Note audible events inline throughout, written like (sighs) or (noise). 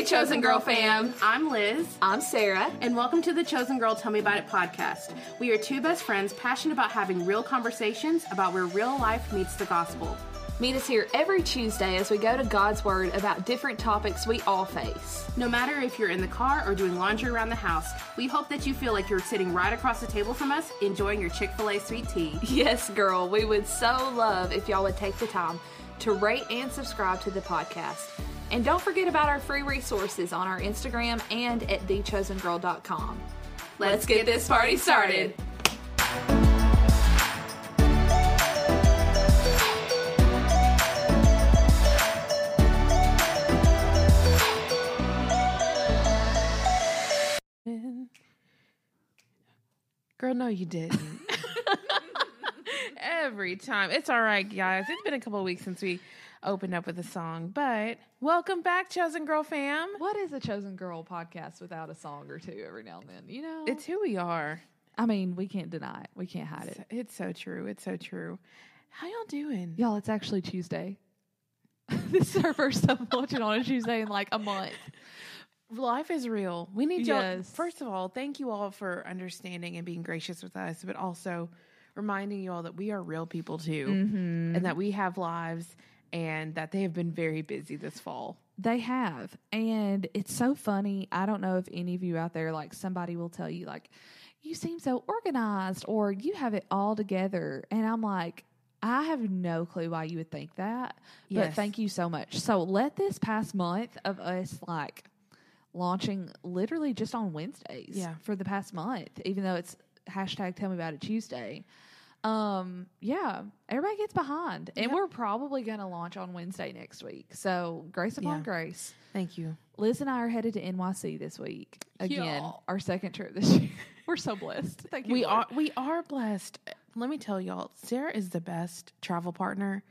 Hey, Chosen Girl fam. I'm Liz. I'm Sarah. And welcome to the Chosen Girl Tell Me About It podcast. We are two best friends passionate about having real conversations about where real life meets the gospel. Meet us here every Tuesday as we go to God's Word about different topics we all face. No matter if you're in the car or doing laundry around the house, we hope that you feel like you're sitting right across the table from us enjoying your Chick fil A sweet tea. Yes, girl, we would so love if y'all would take the time to rate and subscribe to the podcast. And don't forget about our free resources on our Instagram and at thechosengirl.com. Let's get this party started. Girl, no, you didn't. (laughs) Every time. It's all right, guys. It's been a couple of weeks since we opened up with a song, but welcome back, Chosen Girl fam. What is a chosen girl podcast without a song or two every now and then? You know, It's who we are. I mean, we can't deny it. We can't hide it. It's so true. It's so true. How y'all doing? Y'all, it's actually Tuesday. (laughs) this is our first time (laughs) watching on a Tuesday in like a month. Life is real. We need y'all. First of all, thank you all for understanding and being gracious with us, but also reminding you all that we are real people too, Mm-hmm. and that we have lives, and that they have been very busy this fall. They have. And it's so funny. I don't know if any of you out there, like somebody will tell you, like, you seem so organized or you have it all together. And I'm like, I have no clue why you would think that. But Yes. thank you so much. So let this past month of us like launching literally just on Wednesdays Yeah. for the past month, even though it's hashtag tell me about it Tuesday. Um, yeah, everybody gets behind. And Yep. we're probably gonna launch on Wednesday next week. So grace upon Yeah. grace. Thank you. Liz and I are headed to NYC this week. Again, Yeah. our second trip this year. (laughs) We're so blessed. Thank you. We Lord. are we are blessed. Let me tell y'all, Sarah is the best travel partner.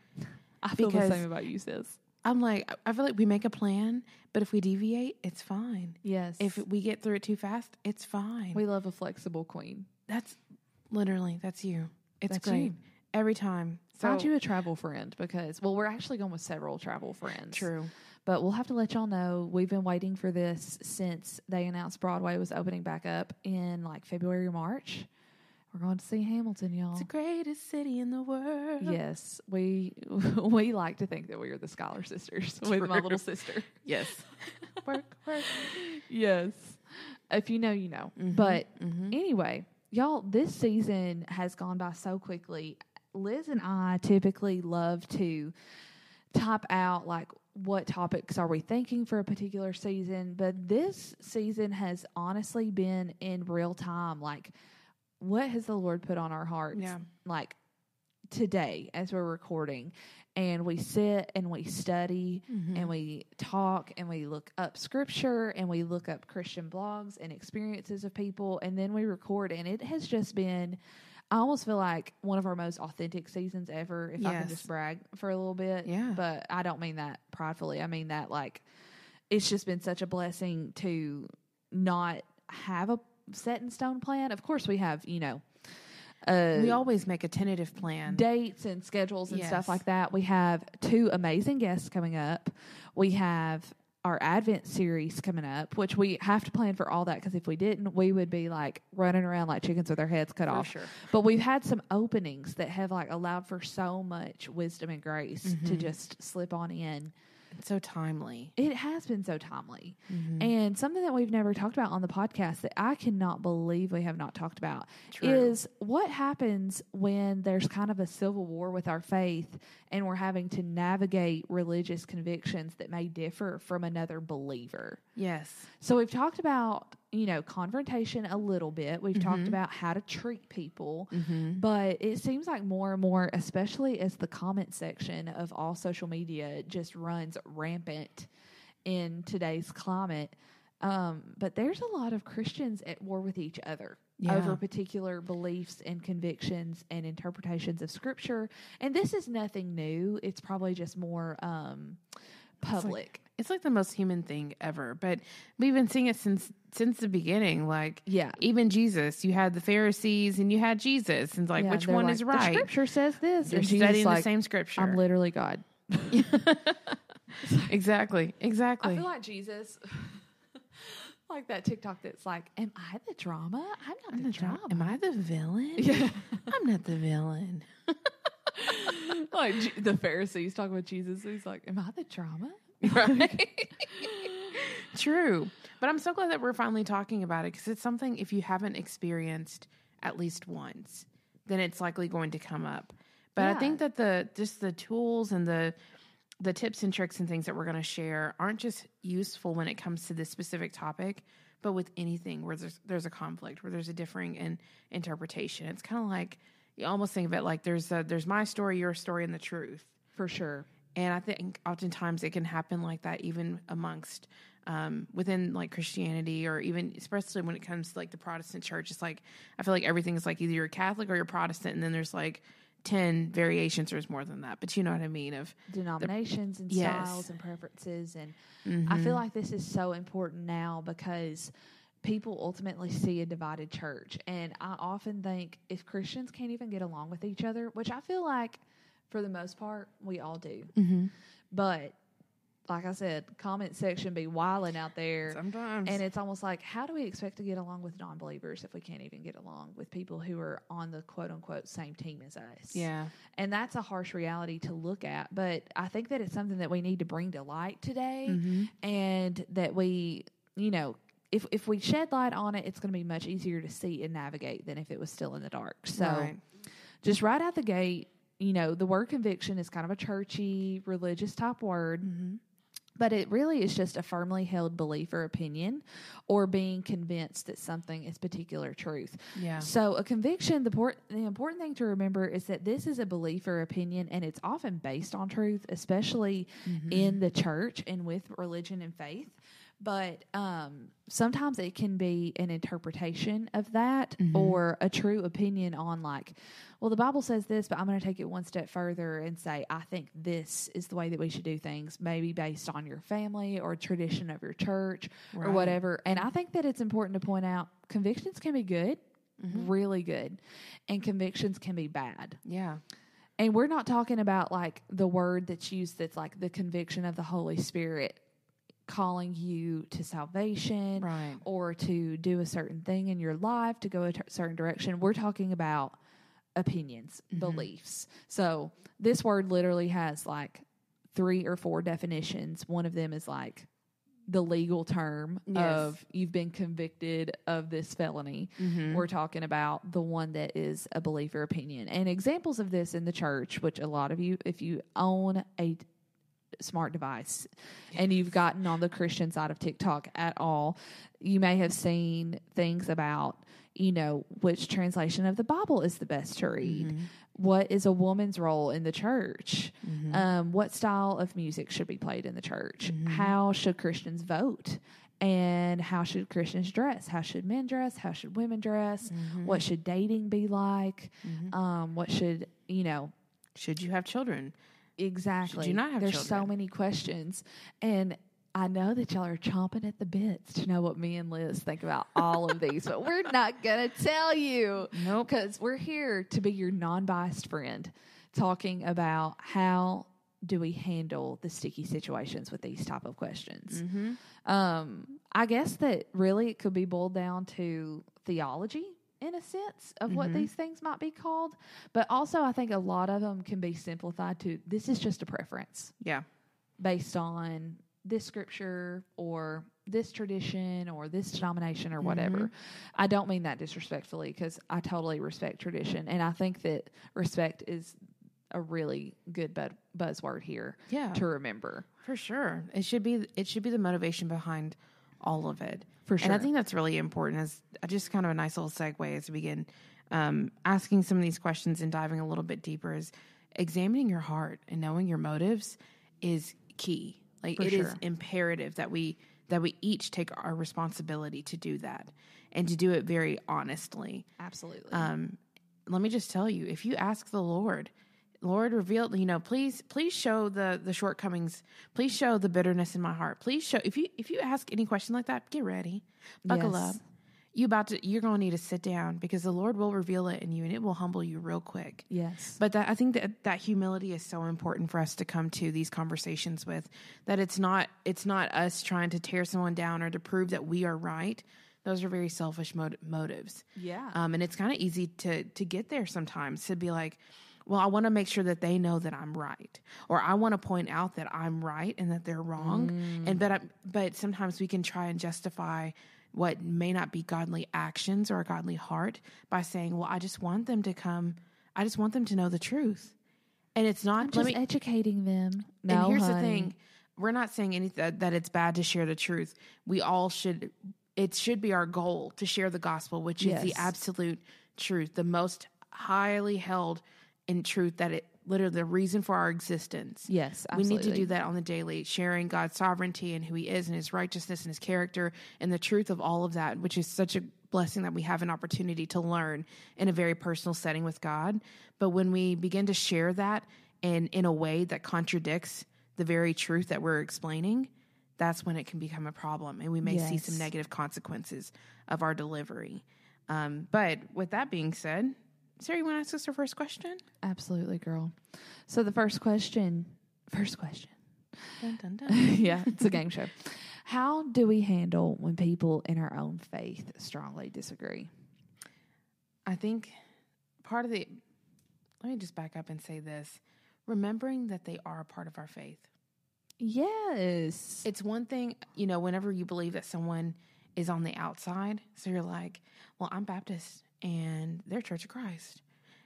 I feel the same about you, sis. I'm like, I feel like we make a plan, but if we deviate, it's fine. Yes. If we get through it too fast, it's fine. we love a flexible queen. that's literally that's you. It's That's great you. every time. So Find you a travel friend because well, we're actually going with several travel friends. true. But we'll have to let y'all know. We've been waiting for this since they announced Broadway was opening back up in like February or March. We're going to see Hamilton, y'all. It's the greatest city in the world. Yes, we (laughs) we like to think that we are the Schuyler Sisters (laughs) with my little sister. Yes. (laughs) work, work. Yes. If you know, you know. Mm-hmm. But anyway, y'all, this season has gone by so quickly. Liz and I typically love to type out like what topics are we thinking for a particular season, but this season has honestly been in real time. Like, what has the Lord put on our hearts? Yeah. Like today as we're recording and we sit and we study Mm-hmm. and we talk and we look up scripture and we look up Christian blogs and experiences of people and then we record and it has just been I almost feel like one of our most authentic seasons ever if I can just brag for a little bit. Yeah. But I don't mean that pridefully. I mean that like it's just been such a blessing to not have a set in stone plan. Of course we have, you know, uh We always make a tentative plan. dates and schedules and Yes. stuff like that. We have two amazing guests coming up. We have our Advent series coming up, which we have to plan for all that because if we didn't, we would be like running around like chickens with our heads cut off. sure. But we've had some openings that have like allowed for so much wisdom and grace to Mm-hmm. just slip on in. It's so timely. It has been so timely. Mm-hmm. And something that we've never talked about on the podcast that I cannot believe we have not talked about True. is what happens when there's kind of a civil war with our faith and we're having to navigate religious convictions that may differ from another believer. Yes. So we've talked about, you know, confrontation a little bit. We've talked about how to treat people, but it seems like more and more, especially as the comment section of all social media just runs rampant in today's climate. Um, but there's a lot of Christians at war with each other Yeah. over particular beliefs and convictions and interpretations of scripture. And this is nothing new. It's probably just more um, public. It's like the most human thing ever. But we've been seeing it since since the beginning. Like Yeah. even Jesus, you had the Pharisees and you had Jesus, and like Yeah, which one like, is The right? scripture says this. You're and Jesus studying like, the same scripture. I'm literally God. (laughs) exactly. Exactly. I feel like Jesus, (laughs) like that TikTok that's like, "Am I the drama? I'm not I'm the the dra- drama." Am I the villain? (laughs) Yeah. I'm not the villain. (laughs) like the Pharisees talking about Jesus. He's like, "Am I the drama?" (laughs) Right. True. But I'm so glad that we're finally talking about it because it's something if you haven't experienced at least once, then it's likely going to come up. But I think that the just the tools and the the tips and tricks and things that we're going to share aren't just useful when it comes to this specific topic, but with anything where there's there's a conflict, where there's a differing in interpretation. It's kind of like you almost think of it like there's a, there's my story, your story, and the truth. For sure. And I think oftentimes it can happen like that, even amongst um, within like Christianity, or even especially when it comes to like the Protestant church. It's like I feel like everything is like either you're Catholic or you're Protestant, and then there's like ten variations, or there's more than that. But you know what I mean? Of denominations and Yes. styles and preferences and I feel like this is so important now because people ultimately see a divided church and I often think if Christians can't even get along with each other, which I feel like for the most part we all do. But like I said, comment section be wilding out there. sometimes And it's almost like, how do we expect to get along with non believers if we can't even get along with people who are on the quote unquote same team as us? yeah, And that's a harsh reality to look at. But I think that it's something that we need to bring to light today Mm-hmm. and that we, you know, if, if we shed light on it, it's going to be much easier to see and navigate than if it was still in the dark. So Right. just right out the gate, you know, the word conviction is kind of a churchy, religious type word. Mm-hmm. But it really is just a firmly held belief or opinion or being convinced that something is particular truth. yeah, So a conviction, the, port, the important thing to remember is that this is a belief or opinion and it's often based on truth, especially in the church and with religion and faith. But um, sometimes it can be an interpretation of that or a true opinion on, like, well, the Bible says this, but I'm going to take it one step further and say, I think this is the way that we should do things, maybe based on your family or tradition of your church or whatever. And I think that it's important to point out convictions can be good really good and convictions can be bad. Yeah, and we're not talking about like the word that's used that's like the conviction of the holy spirit calling you to salvation Right. or to do a certain thing in your life to go a t- certain direction we're talking about opinions mm-hmm. beliefs so this word literally has like three or four definitions one of them is like the legal term Yes. of you've been convicted of this felony. Mm-hmm. We're talking about the one that is a belief or opinion. And examples of this in the church, which a lot of you, if you own a smart device and you've gotten on the Christian side of TikTok at all, you may have seen things about, you know, which translation of the Bible is the best to read. Mm-hmm. What is a woman's role in the church? Mm-hmm. Um, what style of music should be played in the church? Mm-hmm. How should Christians vote? And how should Christians dress? How should men dress? How should women dress? What should dating be like? Um, what should, you know, should you have children? Exactly. not have There's so many questions. And I know that y'all are chomping at the bits to know what me and Liz think about all of these, but we're (laughs) not going to tell you. Nope. Because we're here to be your non biased friend talking about how do we handle the sticky situations with these type of questions. Um, I guess that really it could be boiled down to theology in a sense of what mm-hmm. these things might be called, but also I think a lot of them can be simplified to this is just a preference Yeah, based on this scripture or this tradition or this denomination or whatever. Mm-hmm. I don't mean that disrespectfully because I totally respect tradition and I think that respect is a really good bu- buzzword here Yeah. to remember. For sure. It should be it should be the motivation behind all of it. For And I think that's really important as just kind of a nice little segue as we begin um, asking some of these questions and diving a little bit deeper is examining your heart and knowing your motives is key. Like For it is sure. imperative that we that we each take our responsibility to do that and to do it very honestly. Absolutely. Um, let me just tell you, if you ask the Lord, Lord, reveal, you know, please, please show the the shortcomings. Please show the bitterness in my heart. Please show if you if you ask any question like that, get ready, buckle Yes. up. you about to you're going to need to sit down because the Lord will reveal it in you and it will humble you real quick. Yes. But that I think that that humility is so important for us to come to these conversations with that it's not it's not us trying to tear someone down or to prove that we are right. Those are very selfish mot- motives. Yeah. Um, and it's kind of easy to to get there sometimes to be like, well, I want to make sure that they know that I'm right, or I want to point out that I'm right and that they're wrong. And but I, but sometimes we can try and justify what may not be godly actions or a godly heart by saying, well, I just want them to come. I just want them to know the truth. And it's not. I'm just me- educating them. No, and here's the thing: we're not saying any that, that it's bad to share the truth. We all should. It should be our goal to share the gospel, which is the absolute truth, the most highly held in truth that it literally the reason for our existence. Yes, We need to do that on the daily, sharing God's sovereignty and who He is and His righteousness and His character and the truth of all of that, which is such a blessing that we have an opportunity to learn in a very personal setting with God. But when we begin to share that in in a way that contradicts the very truth that we're explaining, that's when it can become a problem, and we may see some negative consequences of our delivery. Um, but with that being said, Sarah, you want to ask us our first question? Absolutely, girl. So the first question, first question. Dun, dun, dun. (laughs) yeah, it's a game show. How do we handle when people in our own faith strongly disagree? I think part of the let me just back up and say this remembering that they are a part of our faith. Yes. It's one thing, you know, whenever you believe that someone is on the outside, so you're like, well, I'm Baptist and they're Church of Christ.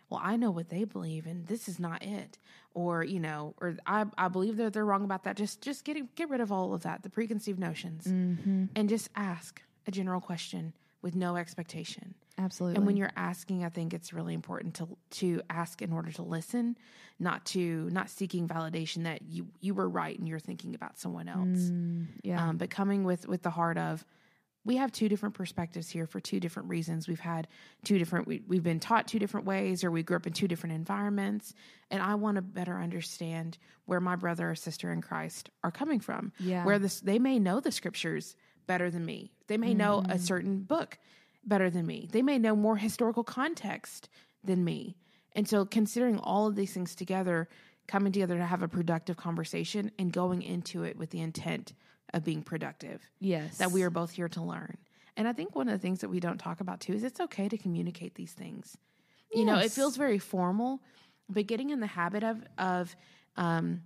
Well, I know what they believe and this is not it. Or, you know, or I, I believe that they're wrong about that. Just just get get rid of all of that, the preconceived notions. Mm-hmm. And just ask a general question with no expectation. Absolutely. And when you're asking, I think it's really important to to ask in order to listen, not to not seeking validation that you you were right and you're thinking about someone else. Mm, yeah. Um, but coming with with the heart of we have two different perspectives here for two different reasons. We've had two different we, we've been taught two different ways or we grew up in two different environments and I want to better understand where my brother or sister in Christ are coming from. Yeah. Where this they may know the scriptures better than me. They may know Mm-hmm. a certain book better than me. They may know more historical context than me. And so considering all of these things together, coming together to have a productive conversation and going into it with the intent of being productive yes. that we are both here to learn. And I think one of the things that we don't talk about too is it's okay to communicate these things. You know, it feels very formal, but getting in the habit of of um,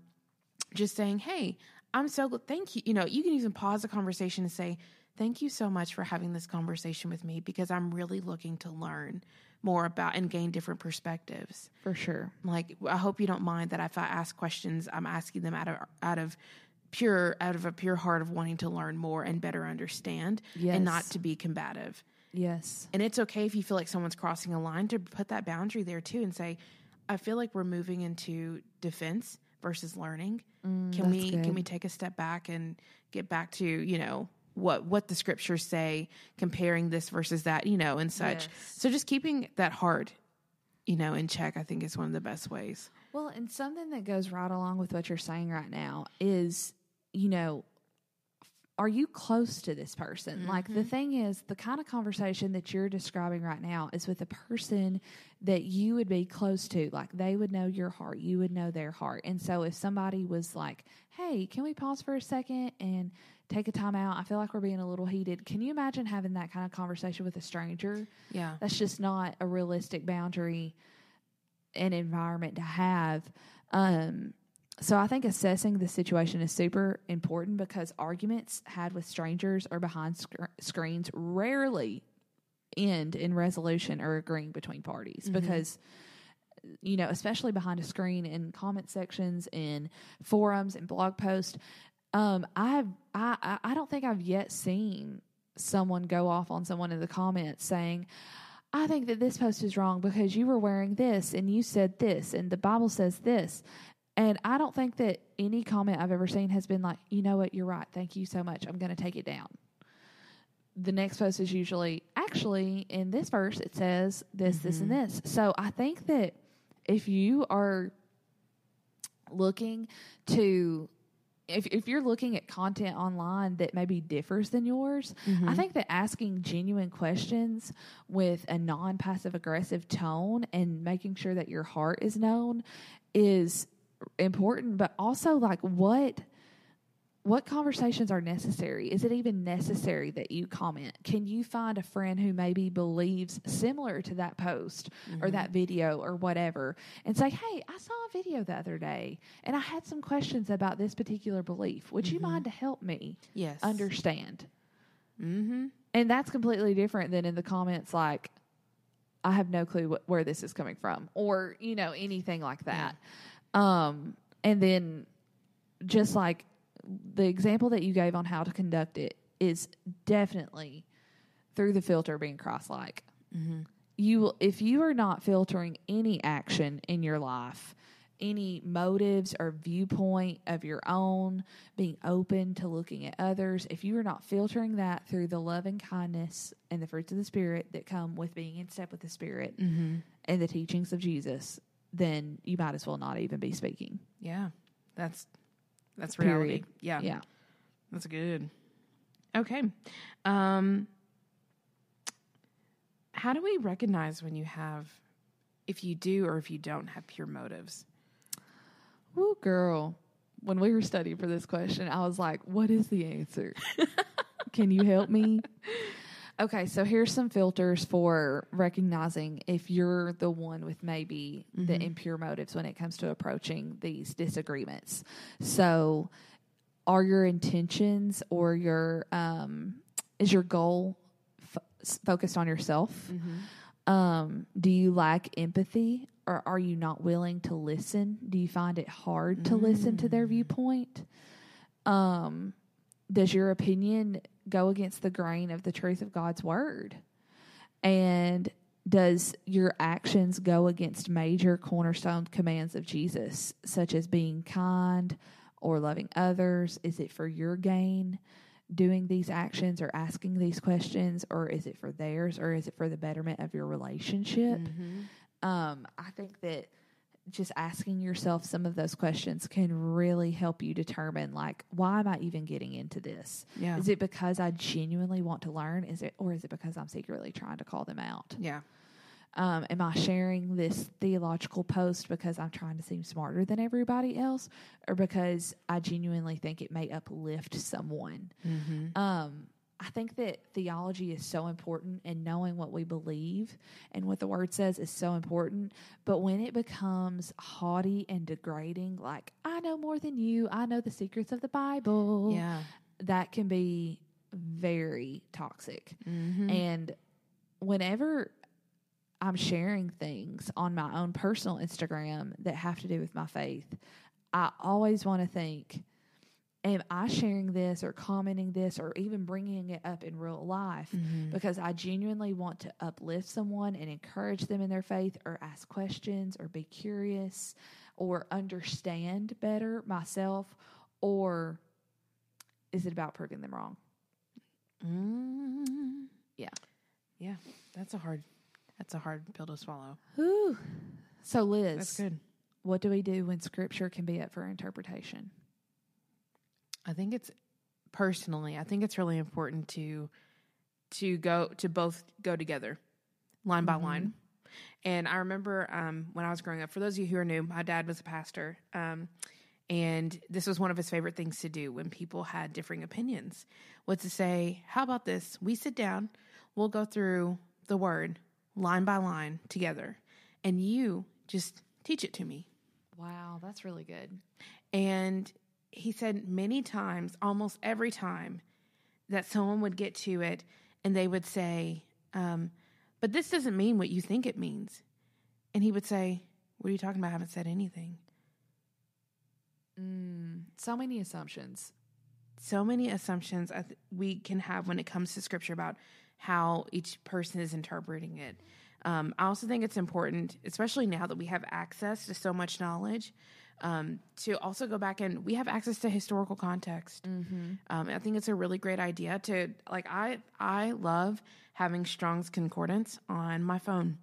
just saying, "Hey, I'm so gl- thank you." You know, you can even pause the conversation and say, "Thank you so much for having this conversation with me because I'm really looking to learn more about and gain different perspectives." for sure. like i hope you don't mind that if i ask questions i'm asking them out of out of pure out of a pure heart of wanting to learn more and better understand and not to be combative Yes. and it's okay if you feel like someone's crossing a line to put that boundary there too and say i feel like we're moving into defense versus learning mm, can we good. can we take a step back and get back to you know what what the scriptures say comparing this versus that you know and such Yes. so just keeping that heart you know in check i think is one of the best ways Well, and something that goes right along with what you're saying right now is, you know, are you close to this person? Like the mm-hmm. thing is, the kind of conversation that you're describing right now is with a person that you would be close to. Like they would know your heart, you would know their heart. And so if somebody was like, hey, can we pause for a second and take a time out? I feel like we're being a little heated. Can you imagine having that kind of conversation with a stranger? yeah That's just not a realistic boundary and environment to have. Um, so I think assessing the situation is super important because arguments had with strangers or behind sc- screens rarely end in resolution or agreeing between parties because you know especially behind a screen in comment sections in forums and blog posts um i've i I- i don't think i've yet seen someone go off on someone in the comments saying I think that this post is wrong because you were wearing this and you said this and the Bible says this. And I don't think that any comment I've ever seen has been like, you know what, you're right. Thank you so much. I'm going to take it down. The next post is usually, actually, in this verse, it says this, this, and mm-hmm. this. So I think that if you are looking to if, if you're looking at content online that maybe differs than yours, I mm-hmm. think that asking genuine questions with a non passive aggressive tone and making sure that your heart is known is important, but also like what what conversations are necessary? Is it even necessary that you comment? Can you find a friend who maybe believes similar to that post or that video or whatever and say, Hey, I saw a video the other day and I had some questions about this particular belief. Would you mind to help me Yes. understand? Mm-hmm. And that's completely different than in the comments like, I have no clue what, where this is coming from or, you know, anything like that. Um, and then just like the example that you gave on how to conduct it is definitely through the filter being cross-like. Mm-hmm. You will, if you are not filtering any action in your life, any motives or viewpoint of your own, being open to looking at others, if you are not filtering that through the love and kindness and the fruits of the Spirit that come with being in step with the Spirit mm-hmm. and the teachings of Jesus, then you might as well not even be speaking. Yeah. That's that's reality. Period. Yeah. Yeah. That's good. Okay. Um how do we recognize when you have if you do or if you don't have pure motives? Woo, girl. When we were studying for this question, I was like, what is the answer? (laughs) Can you help me? Okay, so here's some filters for recognizing if you're the one with maybe the impure motives when it comes to approaching these disagreements. So, are your intentions or your um, is your goal f- focused on yourself? Um, do you lack empathy or are you not willing to listen? Do you find it hard to listen to their viewpoint? Um, does your opinion go against the grain of the truth of God's word? And does your actions go against major cornerstone commands of Jesus, such as being kind or loving others? Is it for your gain? Doing these actions or asking these questions, or is it for theirs, or is it for the betterment of your relationship? Um, I think that just asking yourself some of those questions can really help you determine like why am i even getting into this? Yeah. is it because i genuinely want to learn? Is it or is it because i'm secretly trying to call them out? Yeah. um, am i sharing this theological post because i'm trying to seem smarter than everybody else? Or because i genuinely think it may uplift someone? Um, I think that theology is so important and knowing what we believe and what the word says is so important. But when it becomes haughty and degrading, like, I know more than you, I know the secrets of the Bible, Yeah. that can be very toxic. Mm-hmm. And whenever I'm sharing things on my own personal Instagram that have to do with my faith, I always want to think, am I sharing this or commenting this or even bringing it up in real life because I genuinely want to uplift someone and encourage them in their faith or ask questions or be curious or understand better myself or is it about proving them wrong? Mm. Yeah. Yeah. That's a hard that's a hard pill to swallow. Whew. So Liz, That's good. what do we do when scripture can be up for interpretation? I think it's personally, I think it's really important to to go to both go together, line by line. And I remember um, when I was growing up. For those of you who are new, my dad was a pastor, um, and this was one of his favorite things to do when people had differing opinions. Was to say, "How about this? We sit down, we'll go through the word line by line together, and you just teach it to me." Wow, that's really good. And he said many times, almost every time, that someone would get to it and they would say, um, But this doesn't mean what you think it means. And he would say, What are you talking about? I haven't said anything. So many assumptions. So many assumptions we can have when it comes to scripture about how each person is interpreting it. Um, I also think it's important, especially now that we have access to so much knowledge, um, to also go back and we have access to historical context. Um, I think it's a really great idea to like. I I love having Strong's Concordance on my phone.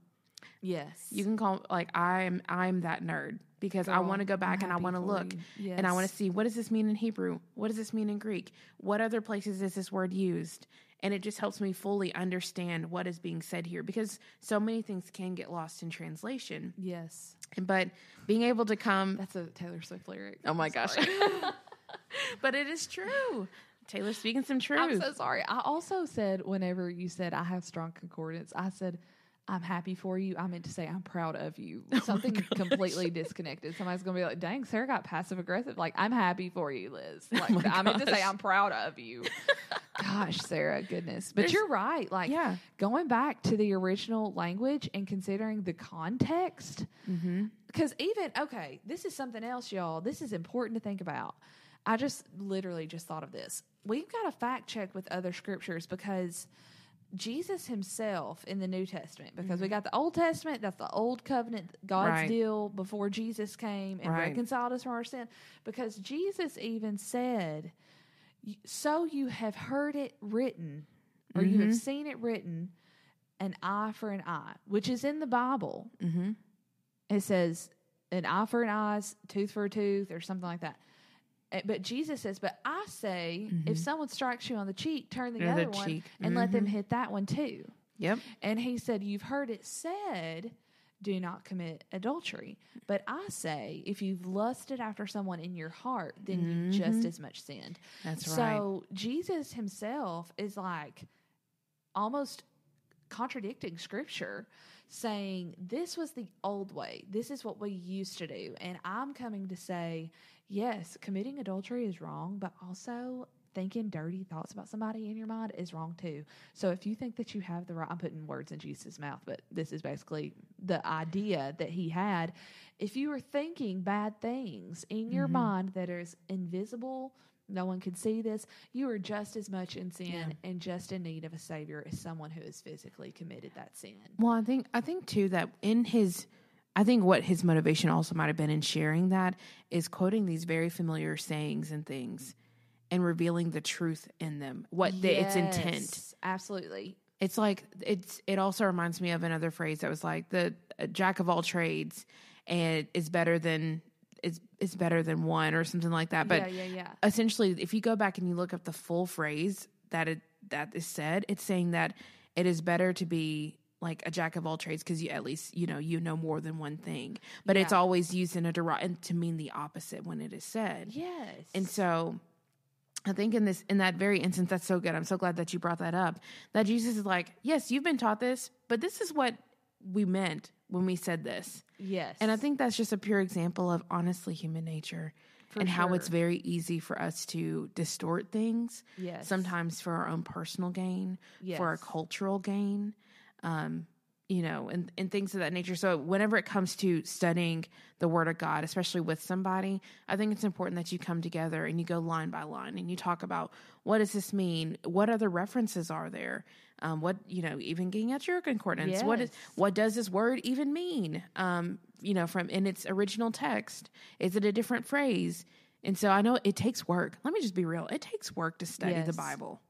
Yes. You can call like I'm I'm that nerd because I want to go back and I want to look you. and I want to see what does this mean in Hebrew? What does this mean in Greek? What other places is this word used? And it just helps me fully understand what is being said here because so many things can get lost in translation. Yes. But being able to come That's a Taylor Swift lyric. Oh my I'm gosh. (laughs) (laughs) but it is true. Taylor speaking some truth. I'm so sorry. I also said whenever you said I have strong concordance, I said I'm happy for you. I meant to say I'm proud of you. (laughs) Oh, Something completely disconnected. Somebody's gonna be like, "Dang, Sarah got passive aggressive." Like I'm happy for you, Liz. Oh like my I meant to say. I'm proud of you. Gosh, Sarah, goodness. But There's- you're right. Like yeah. going back to the original language and considering the context Mm-hmm. because even okay this is something else y'all this is important to think about i just literally just thought of this we've got to fact check with other scriptures because jesus himself in the new testament because we got the old testament that's the old covenant god's Mm-hmm. Right. deal before jesus came and Right. reconciled us from our sin because jesus even said "Y- so you have heard it written or you Mm-hmm. have seen it written an eye for an eye which is in the bible Mm-hmm. it says an eye for an eye, tooth for a tooth, or something like that. Eh, But Jesus says, "But I say, if someone strikes you on the cheek, turn the The other other one cheek. and let them hit that one too." Yep. And he said, "You've heard it said." Do not commit adultery. But I say, if you've lusted after someone in your heart, then you've mm-hmm. just as much sinned. That's right. So Jesus himself is like almost contradicting scripture, saying this was the old way. This is what we used to do. And I'm coming to say, yes, committing adultery is wrong, but also thinking dirty thoughts about somebody in your mind is wrong too. So if you think that you have the right, I'm putting words in Jesus' mouth, but this is basically the idea that he had. If you are thinking bad things in your mm-hmm. mind that is invisible, no one can see this, you are just as much in sin and just in need of a savior as someone who has physically committed that sin. Well, I think I think too that in his I think what his motivation also might have been in sharing that is quoting these very familiar sayings and things and revealing the truth in them. What the, its intent. Absolutely. It's like it's it also reminds me of another phrase that was like the uh, jack of all trades and is better than is is better than one or something like that. But yeah, yeah, yeah. essentially if you go back and you look up the full phrase that it that is said it's saying that it is better to be like a jack of all trades because you at least you know you know more than one thing but it's always used in a derog and to mean the opposite when it is said Yes. and so I think in this in that very instance that's so good. I'm so glad that you brought that up. That Jesus is like, "Yes, you've been taught this, but this is what we meant when we said this." yes. And I think that's just a pure example of honestly human nature For and how it's very easy for us to distort things. Yes. Sometimes for our own personal gain, for our cultural gain, um, you know, and, and things of that nature. So whenever it comes to studying the word of God, especially with somebody, I think it's important that you come together and you go line by line and you talk about what does this mean? What other references are there? Um, what you know, even getting at your concordance. What is what does this word even mean? Um, you know, from in its original text, is it a different phrase? And so I know it takes work. Let me just be real. It takes work to study the Bible.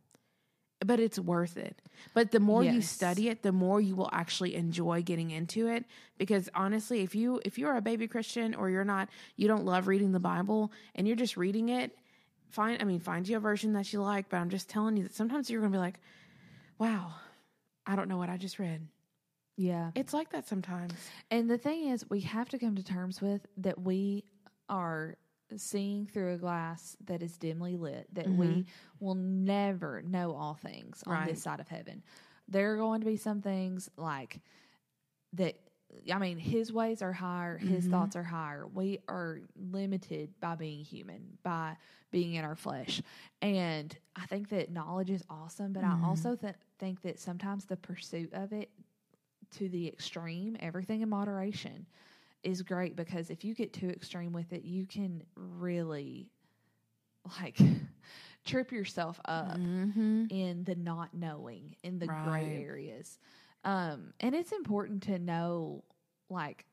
But it's worth it. But the more you study it, the more you will actually enjoy getting into it because honestly, if you if you're a baby Christian or you're not, you don't love reading the Bible and you're just reading it, find I mean, find you a version that you like, but I'm just telling you that sometimes you're going to be like, "Wow, I don't know what I just read." yeah. It's like that sometimes. And the thing is, we have to come to terms with that we are seeing through a glass that is dimly lit, that we mm-hmm. will never know all things on Right. this side of heaven. There are going to be some things like that. I mean, his ways are higher, his mm-hmm. thoughts are higher. We are limited by being human, by being in our flesh. And I think that knowledge is awesome, but I mm-hmm. also th- think that sometimes the pursuit of it to the extreme, everything in moderation is great because if you get too extreme with it, you can really like (laughs) trip yourself up Mm-hmm. in the not knowing, in the Right. gray areas. Um, and it's important to know, like,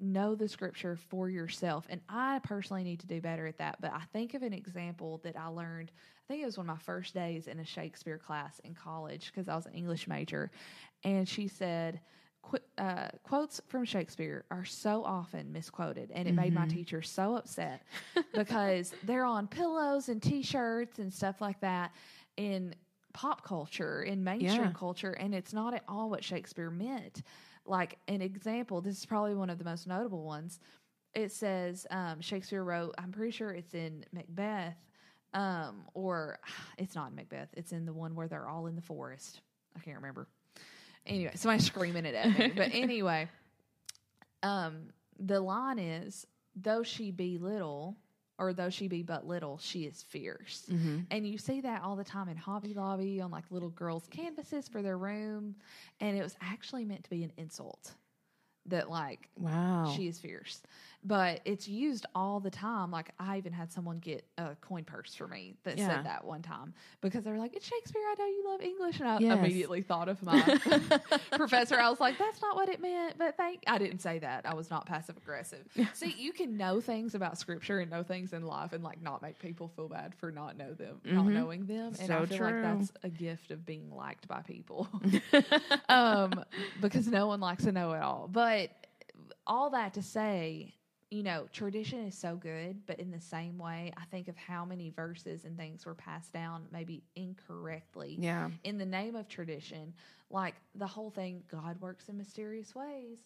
know the scripture for yourself. And I personally need to do better at that. But I think of an example that I learned, I think it was one of my first days in a Shakespeare class in college because I was an English major. And she said, qu- uh, quotes from Shakespeare are so often misquoted, and it made my teacher so upset because (laughs) they're on pillows and T-shirts and stuff like that in pop culture, in mainstream Yeah. culture, and it's not at all what Shakespeare meant. Like an example, this is probably one of the most notable ones. It says um, Shakespeare wrote. I'm pretty sure it's in Macbeth, um, or (sighs) it's not in Macbeth. It's in the one where they're all in the forest. I can't remember. Anyway, somebody's screaming it at me. But (laughs) anyway, um, the line is, though she be little, or though she be but little, she is fierce. And you see that all the time in Hobby Lobby on like little girls' canvases for their room. And it was actually meant to be an insult that, like, Wow. she is fierce. But it's used all the time. Like I even had someone get a coin purse for me that Yeah. said that one time because they were like, "It's Shakespeare. I know you love English," and I Yes. immediately thought of my (laughs) professor. I was like, "That's not what it meant." But thank I didn't say that. I was not passive aggressive. See, you can know things about scripture and know things in life and like not make people feel bad for not know them, not knowing them. And I So feel true. like that's a gift of being liked by people. (laughs) um, because no one likes to know it all. But all that to say, you know, tradition is so good, but in the same way, I think of how many verses and things were passed down maybe incorrectly yeah. in the name of tradition. Like the whole thing, God works in mysterious ways.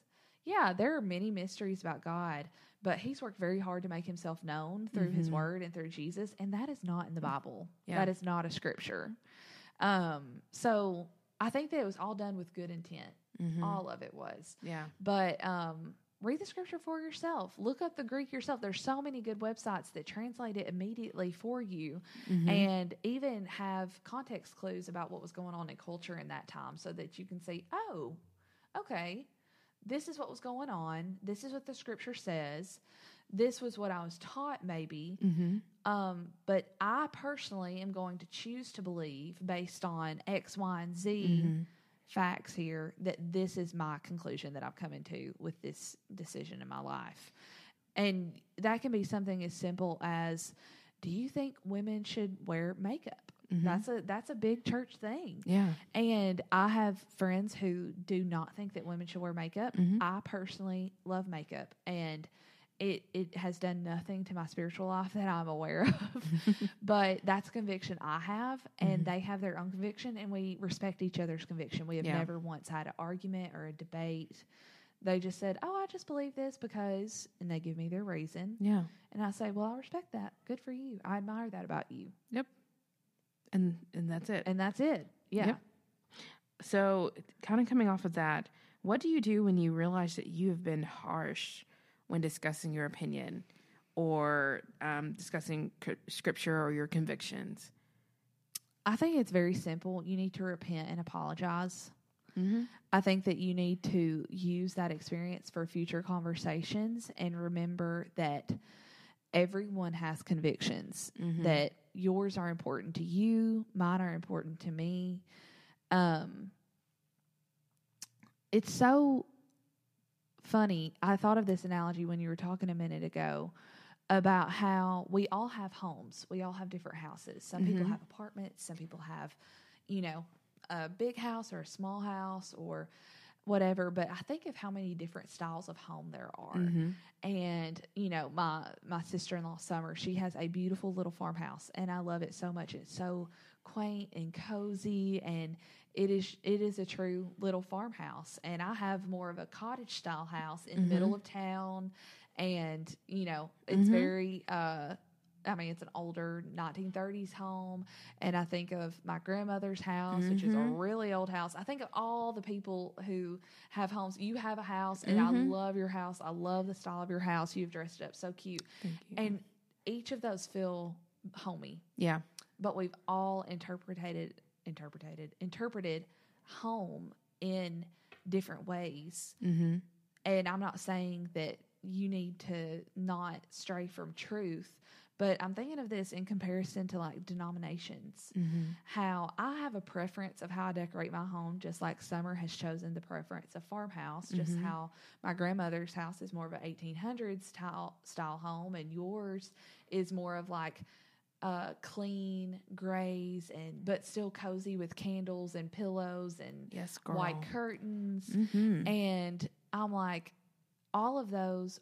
Yeah, there are many mysteries about God, but He's worked very hard to make Himself known through His Word and through Jesus, and that is not in the Bible. Yeah. That is not a scripture. Um, so I think that it was all done with good intent. All of it was. Yeah. But um, read the scripture for yourself. Look up the Greek yourself. There's so many good websites that translate it immediately for you mm-hmm. and even have context clues about what was going on in culture in that time so that you can say, oh, okay, this is what was going on. This is what the scripture says. This was what I was taught, maybe. Mm-hmm. Um, but I personally am going to choose to believe based on X, Y, and Z mm-hmm. Facts here that this is my conclusion that I've come into with this decision in my life. And that can be something as simple as do you think women should wear makeup? Mm-hmm. That's a that's a big church thing. Yeah. And I have friends who do not think that women should wear makeup. Mm-hmm. I personally love makeup and it it has done nothing to my spiritual life that I'm aware of. (laughs) but that's a conviction I have and mm-hmm. they have their own conviction and we respect each other's conviction. We have Yeah. never once had an argument or a debate. They just said, "Oh, I just believe this because," and they give me their reason. Yeah. And I say, "Well, I respect that. Good for you. I admire that about you." Yep. And and that's it. And that's it. Yeah. Yep. So, kind of coming off of that, what do you do when you realize that you have been harsh when discussing your opinion or um, discussing scripture or your convictions? I think it's very simple. You need to repent and apologize. I think that you need to use that experience for future conversations and remember that everyone has convictions, that yours are important to you, mine are important to me. Um, it's so funny. I thought of this analogy when you were talking a minute ago about how we all have homes. We all have different houses. Some people mm-hmm. have apartments, some people have, you know, a big house or a small house or whatever, but I think of how many different styles of home there are. Mm-hmm. And, you know, my my sister-in-law Summer, she has a beautiful little farmhouse and I love it so much. It's so quaint and cozy and it is it is a true little farmhouse and I have more of a cottage style house in the middle mm-hmm. of town and you know it's mm-hmm. very uh I mean, it's an older 1930s home. And I think of my grandmother's house, which is a really old house. I think of all the people who have homes. You have a house, and I love your house. I love the style of your house. You've dressed it up so cute. And each of those feel homey Yeah. but we've all interpreted interpreted interpreted home in different ways Mm-hmm. and i'm not saying that you need to not stray from truth but i'm thinking of this in comparison to like denominations how i have a preference of how i decorate my home just like summer has chosen the preference of farmhouse just how my grandmother's house is more of an 1800s style style home and yours is more of like uh, clean grays and but still cozy with candles and pillows and Yes, girl. white curtains. Mhm. And I'm like, all of those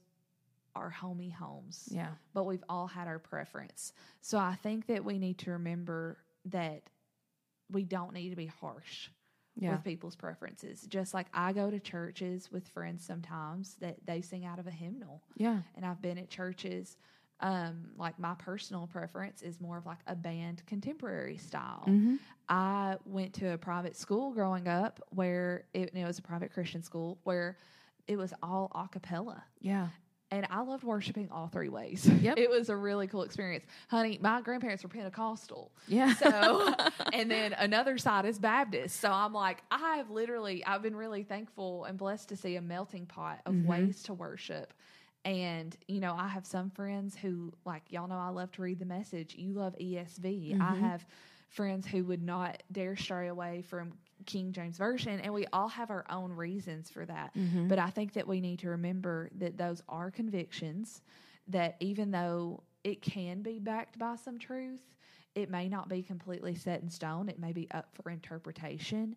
are homey homes Yeah. but we've all had our preference. So I think that we need to remember that we don't need to be harsh Yeah. with people's preferences. Just like I go to churches with friends sometimes that they sing out of a hymnal, Yeah. and I've been at churches. Um, like my personal preference is more of like a band contemporary style. Mhm. I went to a private school growing up where it, it was a private Christian school where it was all a cappella Yeah. And I loved worshiping all three ways. Yep. (laughs) it was a really cool experience. Honey, my grandparents were Pentecostal. Yeah. So, (laughs) and then another side is Baptist. So I'm like, I have literally, I've been really thankful and blessed to see a melting pot of Mhm. ways to worship. And, you know, I have some friends who, like, y'all know I love to read the message. You love ESV. I Mhm. have friends who would not dare stray away from King James Version. And we all have our own reasons for that. Mhm. But I think that we need to remember that those are convictions, that even though it can be backed by some truth, it may not be completely set in stone. It may be up for interpretation.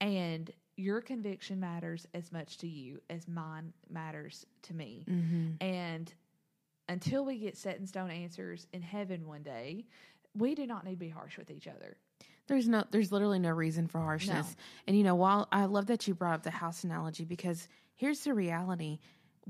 And your conviction matters as much to you as mine matters to me. Mhm. And until we get set in stone answers in heaven one day, we do not need to be harsh with each other. There's no, there's literally no reason for harshness. And you know, while I love that you brought up the house analogy because here's the reality: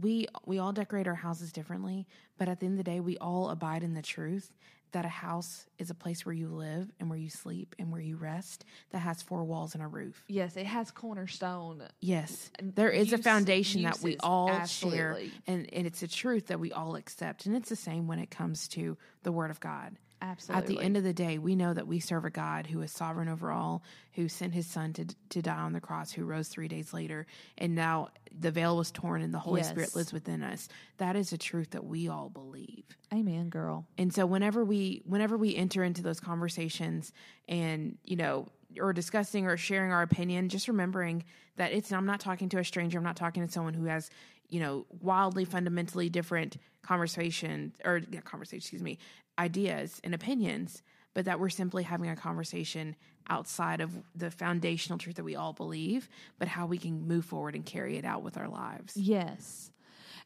we we all decorate our houses differently, but at the end of the day, we all abide in the truth that a house is a place where you live and where you sleep and where you rest that has four walls and a roof. Yes, it has cornerstone. Yes, there is a use- foundation that we all absolutely. share, and, and it's a truth that we all accept. And it's the same when it comes to the Word of God. Absolutely. At the end of the day, we know that we serve a God who is sovereign over all, who sent his son to, to die on the cross, who rose three days later, and now the veil was torn and the Holy Spirit lives within us. That is a truth that we all believe. Amen, girl. And so whenever we whenever we enter into those conversations and, you know, or discussing or sharing our opinion, just remembering that it's I'm not talking to a stranger, I'm not talking to someone who has, you know, wildly fundamentally different conversation or yeah, conversation, excuse me, ideas and opinions, but that we're simply having a conversation outside of the foundational truth that we all believe, but how we can move forward and carry it out with our lives. Yes.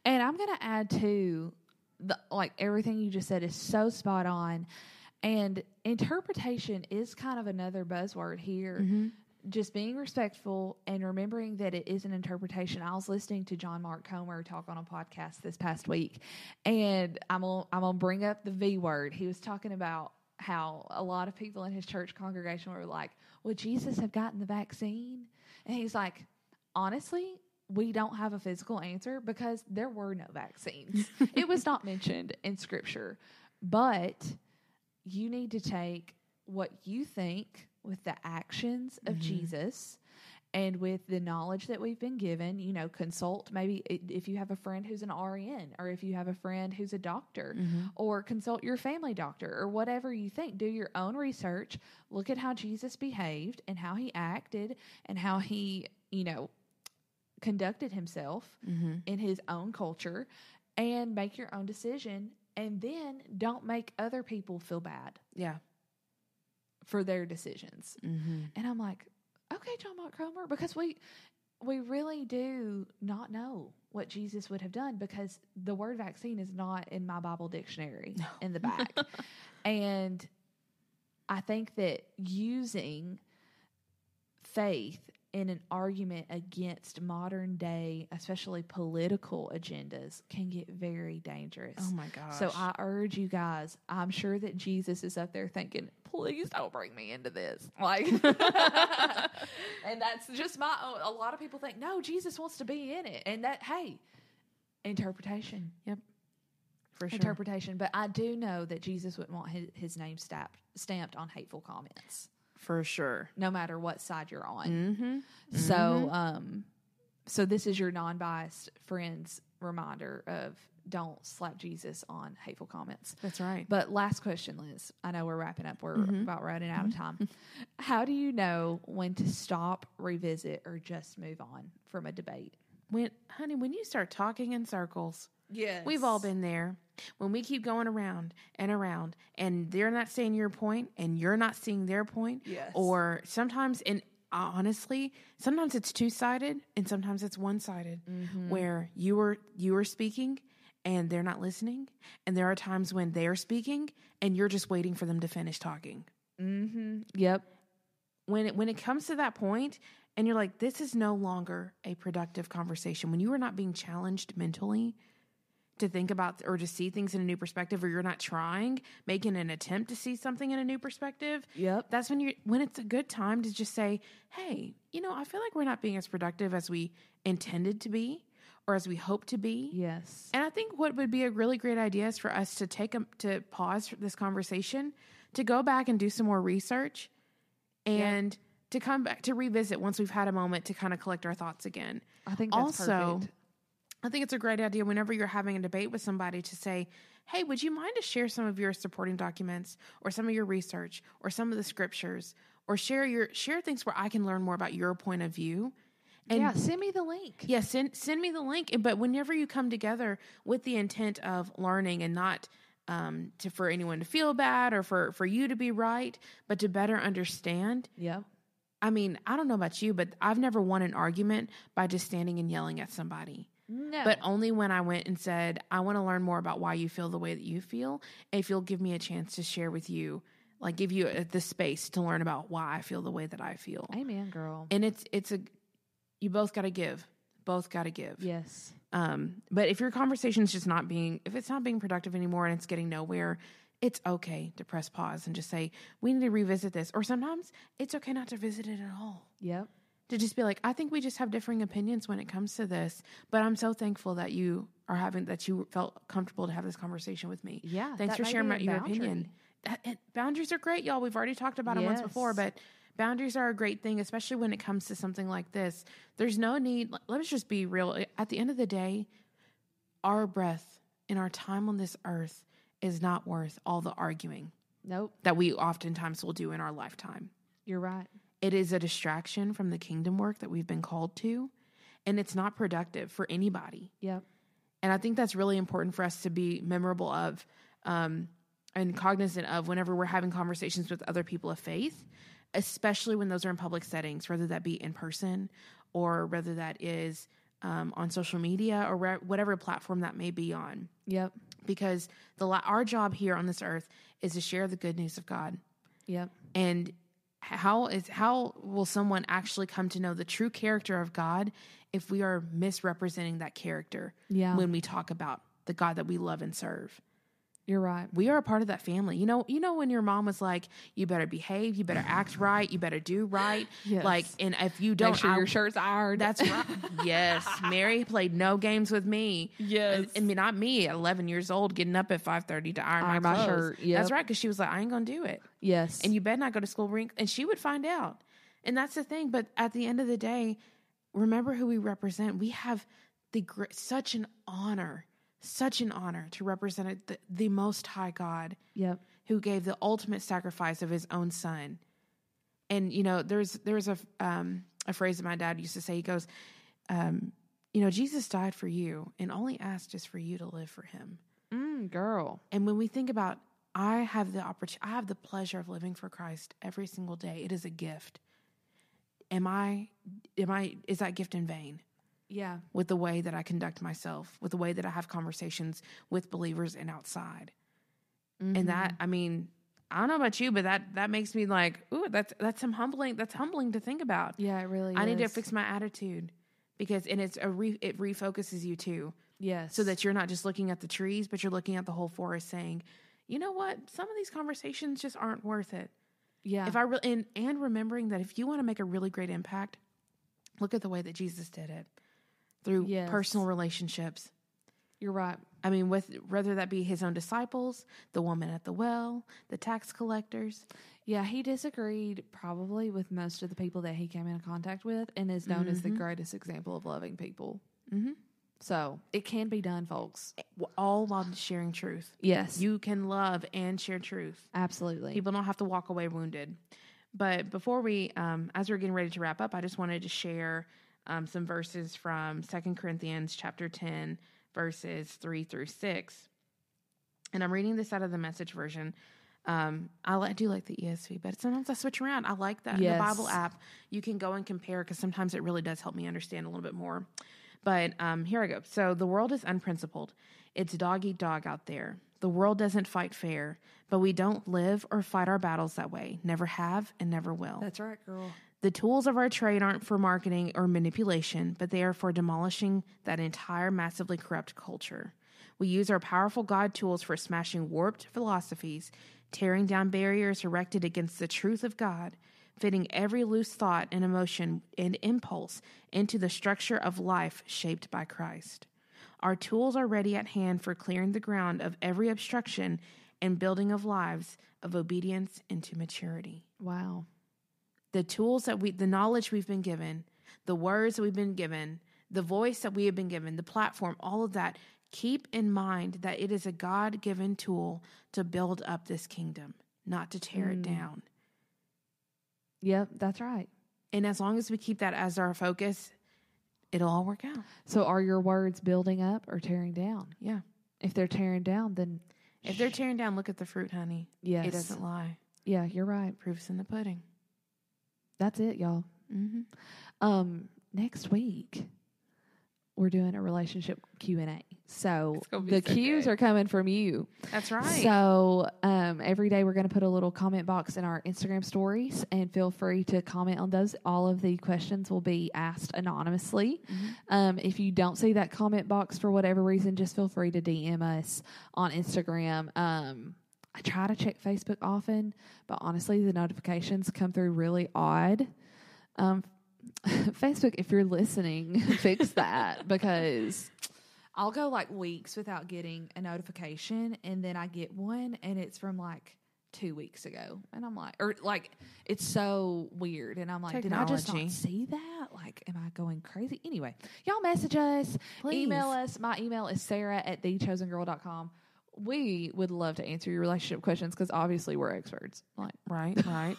And I'm going to add to the like everything you just said is so spot on. And interpretation is kind of another buzzword here. Mm-hmm. Just being respectful and remembering that it is an interpretation. I was listening to John Mark Comer talk on a podcast this past week, and I'm gonna, I'm gonna bring up the V word. He was talking about how a lot of people in his church congregation were like, "Would Jesus have gotten the vaccine?" And he's like, honestly, we don't have a physical answer because there were no vaccines. (laughs) it was not mentioned in scripture. But you need to take what you think with the actions of mm-hmm. Jesus and with the knowledge that we've been given, you know, consult maybe if you have a friend who's an RN or if you have a friend who's a doctor mm-hmm. or consult your family doctor or whatever you think. Do your own research, look at how Jesus behaved and how he acted and how he, you know, conducted himself mm-hmm. in his own culture and make your own decision and then don't make other people feel bad. Yeah. For their decisions. Mm-hmm. And I'm like, okay, John Comer, because we we really do not know what Jesus would have done because the word vaccine is not in my Bible dictionary in the back. (laughs) and I think that using faith in an argument against modern day, especially political agendas, can get very dangerous. Oh my gosh. So I urge you guys, I'm sure that Jesus is up there thinking, please don't bring me into this. (laughs) Like, (laughs) and that's just my own. A lot of people think, no, Jesus wants to be in it. And that, hey, interpretation, Yep. for sure. interpretation. But I do know that Jesus wouldn't want his, his name stamped, stamped on hateful comments, for sure. no matter what side you're on. Mm-hmm. So, um, so this is your non-biased friends reminder of don't slap Jesus on hateful comments. That's right. But last question, Liz. I know we're wrapping up. We're Mm-hmm. about running out of time. How do you know when to stop, revisit, or just move on from a debate? when honey, when you start talking in circles, Yes, we've all been there. When we keep going around and around and they're not saying your point and you're not seeing their point Yes. or sometimes and honestly sometimes it's two-sided and sometimes it's one-sided where you are you are speaking and they're not listening and there are times when they're speaking and you're just waiting for them to finish talking Mm-hmm. Yep. when it when it comes to that point and you're like this is no longer a productive conversation when you are not being challenged mentally to think about or to see things in a new perspective or you're not trying making an attempt to see something in a new perspective Yep. that's when you when it's a good time to just say hey you know i feel like we're not being as productive as we intended to be or as we hope to be Yes. and I think what would be a really great idea is for us to take a, to pause this conversation, to go back and do some more research, and to come back to revisit once we've had a moment to kind of collect our thoughts again. I think that's also, perfect. I think it's a great idea whenever you're having a debate with somebody to say, "Hey, would you mind to share some of your supporting documents, or some of your research, or some of the scriptures, or share your share things where I can learn more about your point of view." And yeah, send me the link. yeah, send send me the link. But whenever you come together with the intent of learning and not um, to for anyone to feel bad or for for you to be right, but to better understand. Yeah. I mean, I don't know about you, but I've never won an argument by just standing and yelling at somebody. No. But only when I went and said, I want to learn more about why you feel the way that you feel. If you'll give me a chance to share with you, like give you uh, the space to learn about why I feel the way that I feel. Amen, girl. And it's it's a you both got to give. Both got to give. yes. Um, but if your conversation's just not being, if it's not being productive anymore and it's getting nowhere, it's okay to press pause and just say, we need to revisit this. Or sometimes it's okay not to visit it at all. Yep. To just be like, I think we just have differing opinions when it comes to this, but I'm so thankful that you are having, that you felt comfortable to have this conversation with me. Yeah, Thanks for sharing your boundary. opinion. That, boundaries are great, y'all. We've already talked about them once before, but boundaries are a great thing, especially when it comes to something like this. There's no need, let's just be real. At the end of the day, our breath and our time on this earth is not worth all the arguing Nope. that we oftentimes will do in our lifetime. You're right. It is a distraction from the kingdom work that we've been called to, and it's not productive for anybody. Yep. And I think that's really important for us to be memorable of um, and cognizant of whenever we're having conversations with other people of faith, especially when those are in public settings, whether that be in person or whether that is um, on social media or where, whatever platform that may be on. Yep. Because the la- our job here on this earth is to share the good news of God. Yep. And how is how will someone actually come to know the true character of God if we are misrepresenting that character Yeah. when we talk about the God that we love and serve? You're right. We are a part of that family. You know, you know when your mom was like, "You better behave, you better act right, you better do right." Yes. Like, and if you don't, Make sure I- your shirt's ironed. That's right. (laughs) yes, Mary played no games with me. Yes. I mean, not me, at eleven years old, getting up at five thirty to iron, Iron my my shirt, yep. That's right, because she was like, "I ain't gonna do it." Yes. and you better not go to school rink and she would find out and that's the thing but at the end of the day remember who we represent we have the such an honor such an honor to represent the, the most high god Yep. who gave the ultimate sacrifice of his own son and you know there's there's a um a phrase that my dad used to say he goes um you know jesus died for you and all he asked is for you to live for him Mm, girl. and when we think about, I have the opportunity, I have the pleasure of living for Christ every single day. It is a gift. Am I, am I, is that gift in vain Yeah. with the way that I conduct myself, with the way that I have conversations with believers and outside? And that, mm-hmm. I mean, I don't know about you, but that that makes me like, ooh, that's that's some humbling. That's humbling to think about. Yeah, it really is. I need to fix my attitude because, and it's a re, it refocuses you too Yes. so that you're not just looking at the trees, but you're looking at the whole forest saying, you know what? Some of these conversations just aren't worth it. yeah. If I re- and, and remembering that if you want to make a really great impact, look at the way that Jesus did it through Yes. personal relationships. You're right. I mean, with whether that be his own disciples, the woman at the well, the tax collectors. Yeah, he disagreed probably with most of the people that he came into contact with and is known as the greatest example of loving people. Mhm. So it can be done, folks. All while sharing truth. Yes. You can love and share truth. Absolutely. People don't have to walk away wounded. But before we, um, as we're getting ready to wrap up, I just wanted to share um, some verses from Second Corinthians chapter 10, verses 3 through 6. and I'm reading this out of the message version. Um, I, I do like the ESV, but sometimes I switch around. I like that in Yes. the Bible app. You can go and compare because sometimes it really does help me understand a little bit more. But um, here I go. So the world is unprincipled. It's dog eat dog out there. The world doesn't fight fair, but we don't live or fight our battles that way. Never have and never will. That's right, girl. The tools of our trade aren't for marketing or manipulation, but they are for demolishing that entire massively corrupt culture. We use our powerful God tools for smashing warped philosophies, tearing down barriers erected against the truth of God, fitting every loose thought and emotion and impulse into the structure of life shaped by Christ. Our tools are ready at hand for clearing the ground of every obstruction and building of lives of obedience into maturity Wow. the tools that we the knowledge we've been given the words that we've been given the voice that we have been given the platform all of that keep in mind that it is a god-given tool to build up this kingdom not to tear it hmm. down Yep, that's right. and as long as we keep that as our focus it'll all work out So are your words building up or tearing down? yeah If they're tearing down, then if they're tearing down look at the fruit honey yes. it doesn't lie Yeah, you're right. proof's in the pudding That's it, y'all. mm-hmm. Um, next week we're doing a relationship Q and A. So It's gonna be the so cues good. are coming from you. that's right So um, every day we're going to put a little comment box in our Instagram stories, and feel free to comment on those. All of the questions will be asked anonymously. Mm-hmm. Um, if you don't see that comment box for whatever reason, just feel free to DM us on Instagram. Um, I try to check Facebook often, but honestly, the notifications come through really odd. Um, (laughs) Facebook, if you're listening, (laughs) fix that because I'll go like weeks without getting a notification, and then I get one, and it's from like two weeks ago, and I'm like, or like, it's so weird, and I'm like, did I just not see that? Like, am I going crazy? Anyway, y'all message us, Please. email us. My email is sarah at thechosengirl.com. We would love to answer your relationship questions because obviously we're experts. Like, Right, right.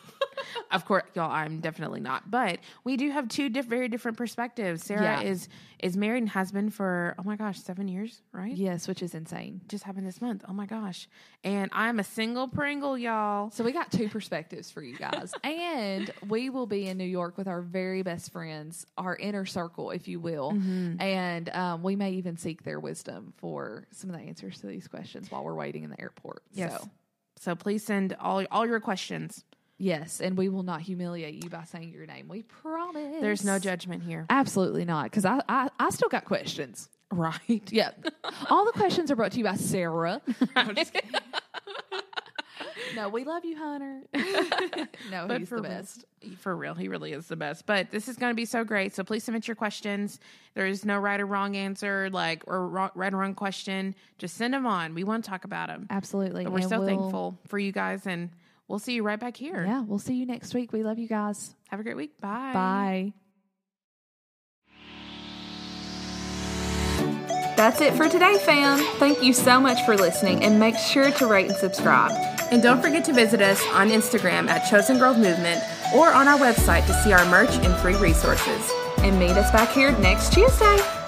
Of course, y'all, I'm definitely not. But we do have two diff- very different perspectives. Sarah Yeah. is is married and has been for oh my gosh, seven years, right? yes, which is insane. Just happened this month. Oh my gosh. And I'm a single Pringle, y'all. So we got two perspectives for you guys. (laughs) and we will be in New York with our very best friends, our inner circle, if you will. And um, we may even seek their wisdom for some of the answers to these questions while we're waiting in the airport. Yes. So, So please send all all your questions. Yes. And we will not humiliate you by saying your name. We promise. There's no judgment here. Absolutely not. Because I, I, I still got questions. Right. Yeah. All the questions are brought to you by Sarah. (laughs) I'm just (laughs) no, we love you, Hunter. (laughs) no, But he's the real- best. For real, he really is the best. But this is going to be so great. So please submit your questions. There is no right or wrong answer, like or wrong, right or wrong question. Just send them on. We want to talk about them. Absolutely. But we're And so we'll- thankful for you guys, and we'll see you right back here. Yeah, we'll see you next week. We love you guys. Have a great week. Bye. Bye. That's it for today, fam. Thank you so much for listening and make sure to rate and subscribe. And don't forget to visit us on Instagram at Chosen Girls Movement or on our website to see our merch and free resources. And meet us back here next Tuesday.